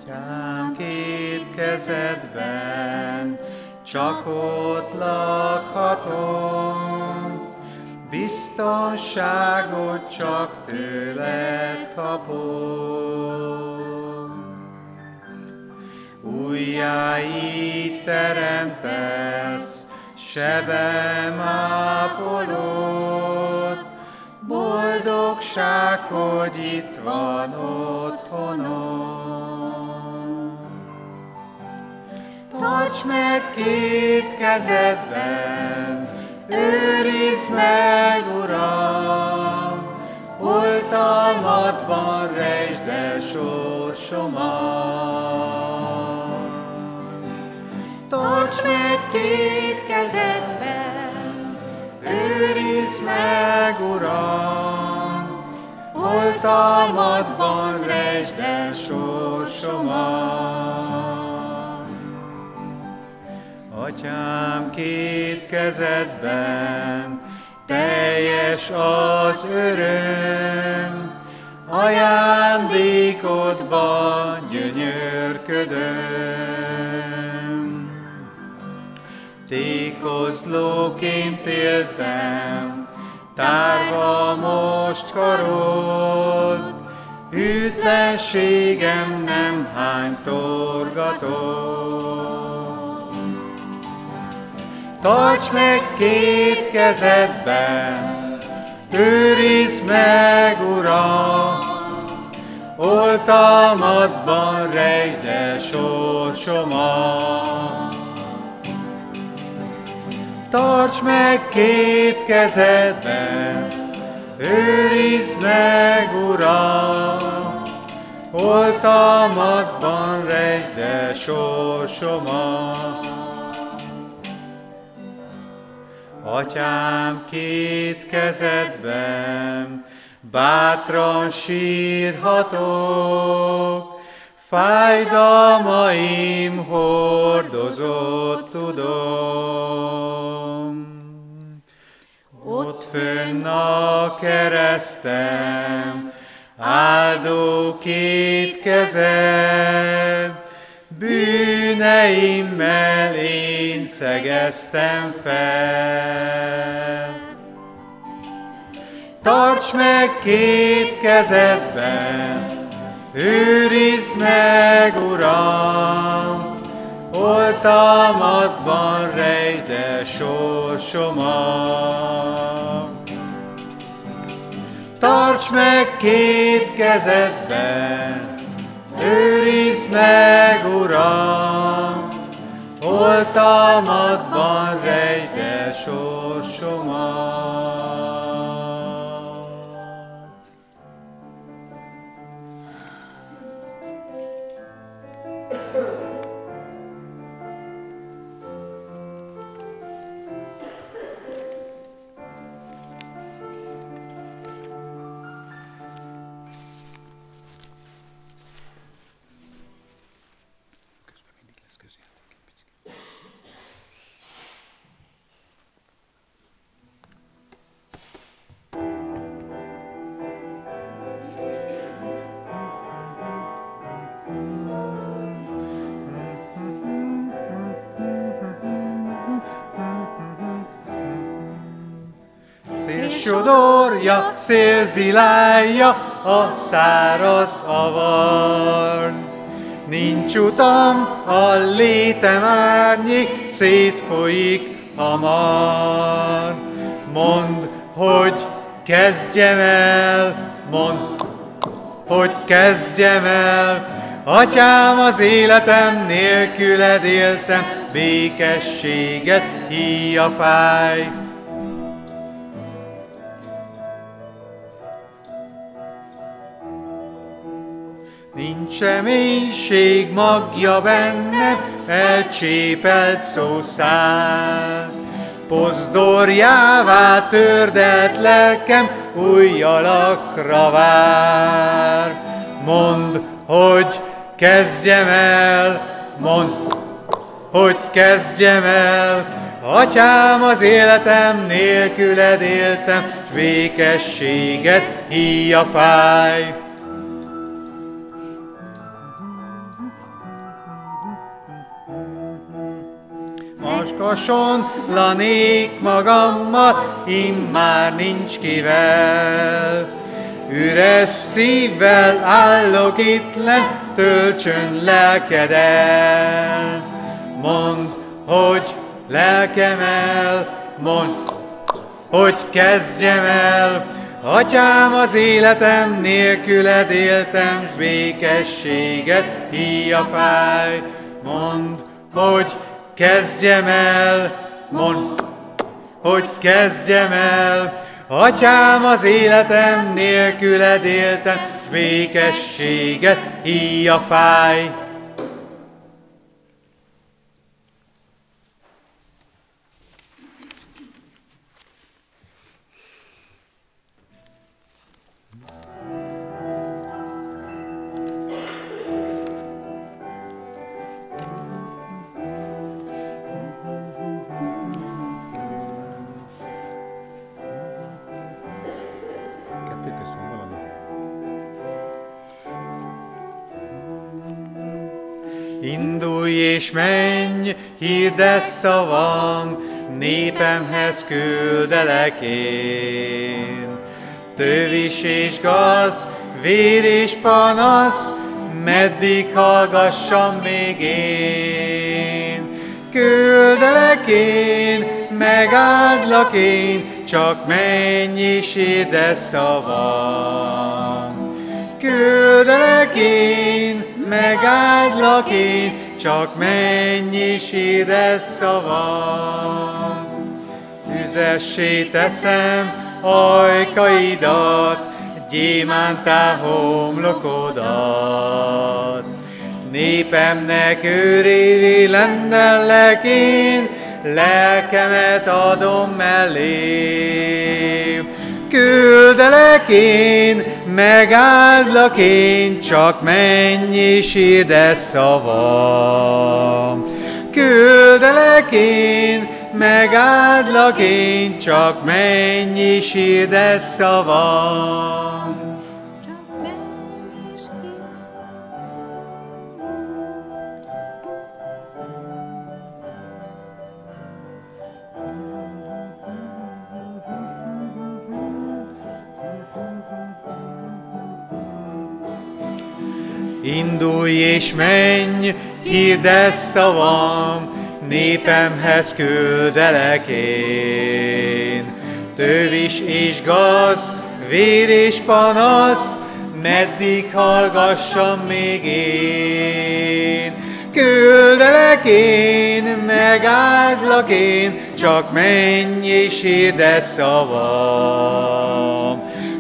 Speaker 1: Atyám két kezedben, csak ott lakhatom, biztonságot csak tőled kapom. Újjá így teremtesz, sebem ápolod, boldogság, hogy itt van otthonom. Tarts meg két kezedben, őrizd meg, Uram, oltalmadban rejtsd el sorsomat. Tarts meg két kezedben, őrizd meg, Uram, oltalmadban rejtsd el sorsomat. Atyám, két kezedben teljes az öröm, ajándékodban gyönyörködöm. Tékozlóként éltem, tárva most karod, hűtlenségem nem hány torgatott. Tarts meg két kezedben, őrizd meg, Uram, oltalmadban rejtsd el sorsomat. Tarts meg két kezedben, őrizd meg, Uram, oltalmadban rejtsd el sorsomat. Atyám, két kezedben bátran sírhatok, fájdalmaim hordozott tudom. Ott fönn a keresztem, áldó két kezed, bűneimmel én szegeztem fel. Tarts meg két kezedben, őrizd meg, Uram, oltalmadban rejtsd el sorsomat. Tarts meg két kezedben, őrizd meg, Uram, oltalmadban rejtsd el sodorja, szélzilálja a száraz avar. Nincs utam, a létem árnyék, szétfolyik hamar. Mond, hogy kezdjem el, mond, hogy kezdjem el, Atyám, az életem nélküled éltem, békességet híja fáj. Nincs reménység magja benne, elcsépelt szószál. Pozdorjává tördelt lelkem, új alakra vár. Mond, hogy kezdjem el, mond, hogy kezdjem el, Atyám, az életem nélküled éltem, s békességet fáj. Maskason lanék magammal, immár nincs kivel. Üres szívvel állok itt len, töltsön lelked el. Mondd, hogy lelkem el, mondd, hogy kezdjem el. Atyám, az életem nélküled éltem, s békességet híja fáj. Mondd, hogy kezdjem el, mondd, hogy kezdjem el. Atyám, az életem nélküled éltem, s békességet híja fáj. És menj, hirdesz szavam, népemhez küldelek én. Tövis és gaz, vér és panasz, meddig hallgassam még én. Küldelek én, megáldlak én, csak menj és hirdesz szavam. Küldelek én, megáldlak én, csak menj és érez szavam. Tüzessé teszem ajkaidat, gyémántá homlokodat. Népemnek őrévé lennellek én, lelkemet adom mellé. Küldelek én, megáldlak én, csak menj és írd e szavam. Küldelek én, megáldlak én, csak menj és írd szavam. Indulj és menj, hirdesz szavam, népemhez küldelek én. Tövis és gaz, vér és panasz, meddig hallgassam még én. Küldelek én, megáldlak én, csak menj és hirdesz szavam.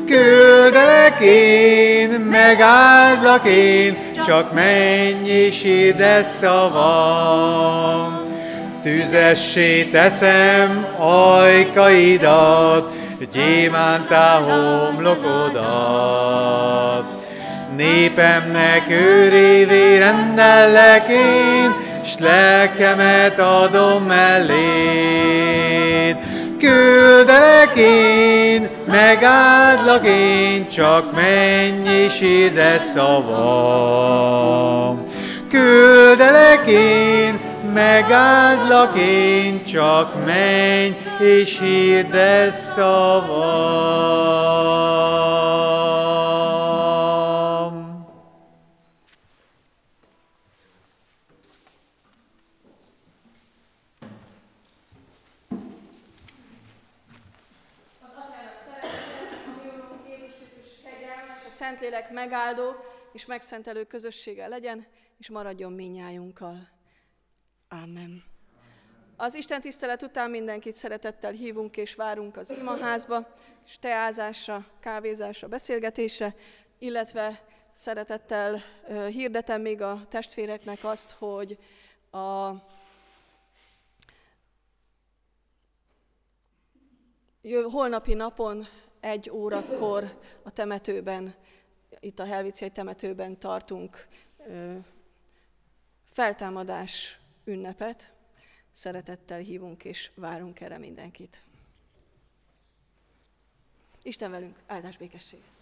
Speaker 1: Küldelek én, megáldlak én, csak menj és ide szavam. Tüzessé teszem ajkaidat, gyémántá homlokodat. Népemnek őrévé rendellek én, s lelkemet adom eléd. Küldelek én, megáldlak én, csak menj és ide szavam. Küldelek én, megáldlak én, csak menj és hirdes szavam.
Speaker 2: Szentlélek megáldó és megszentelő közössége legyen, és maradjon minnyájunkkal. Amen. Az Isten tisztelet után mindenkit szeretettel hívunk és várunk az imaházba, és teázásra, kávézásra, beszélgetésre, illetve szeretettel hirdetem még a testvéreknek azt, hogy a holnapi napon egy órakor a temetőben, itt a Helviciai temetőben tartunk feltámadás ünnepet. Szeretettel hívunk és várunk erre mindenkit. Isten velünk, áldás békesség!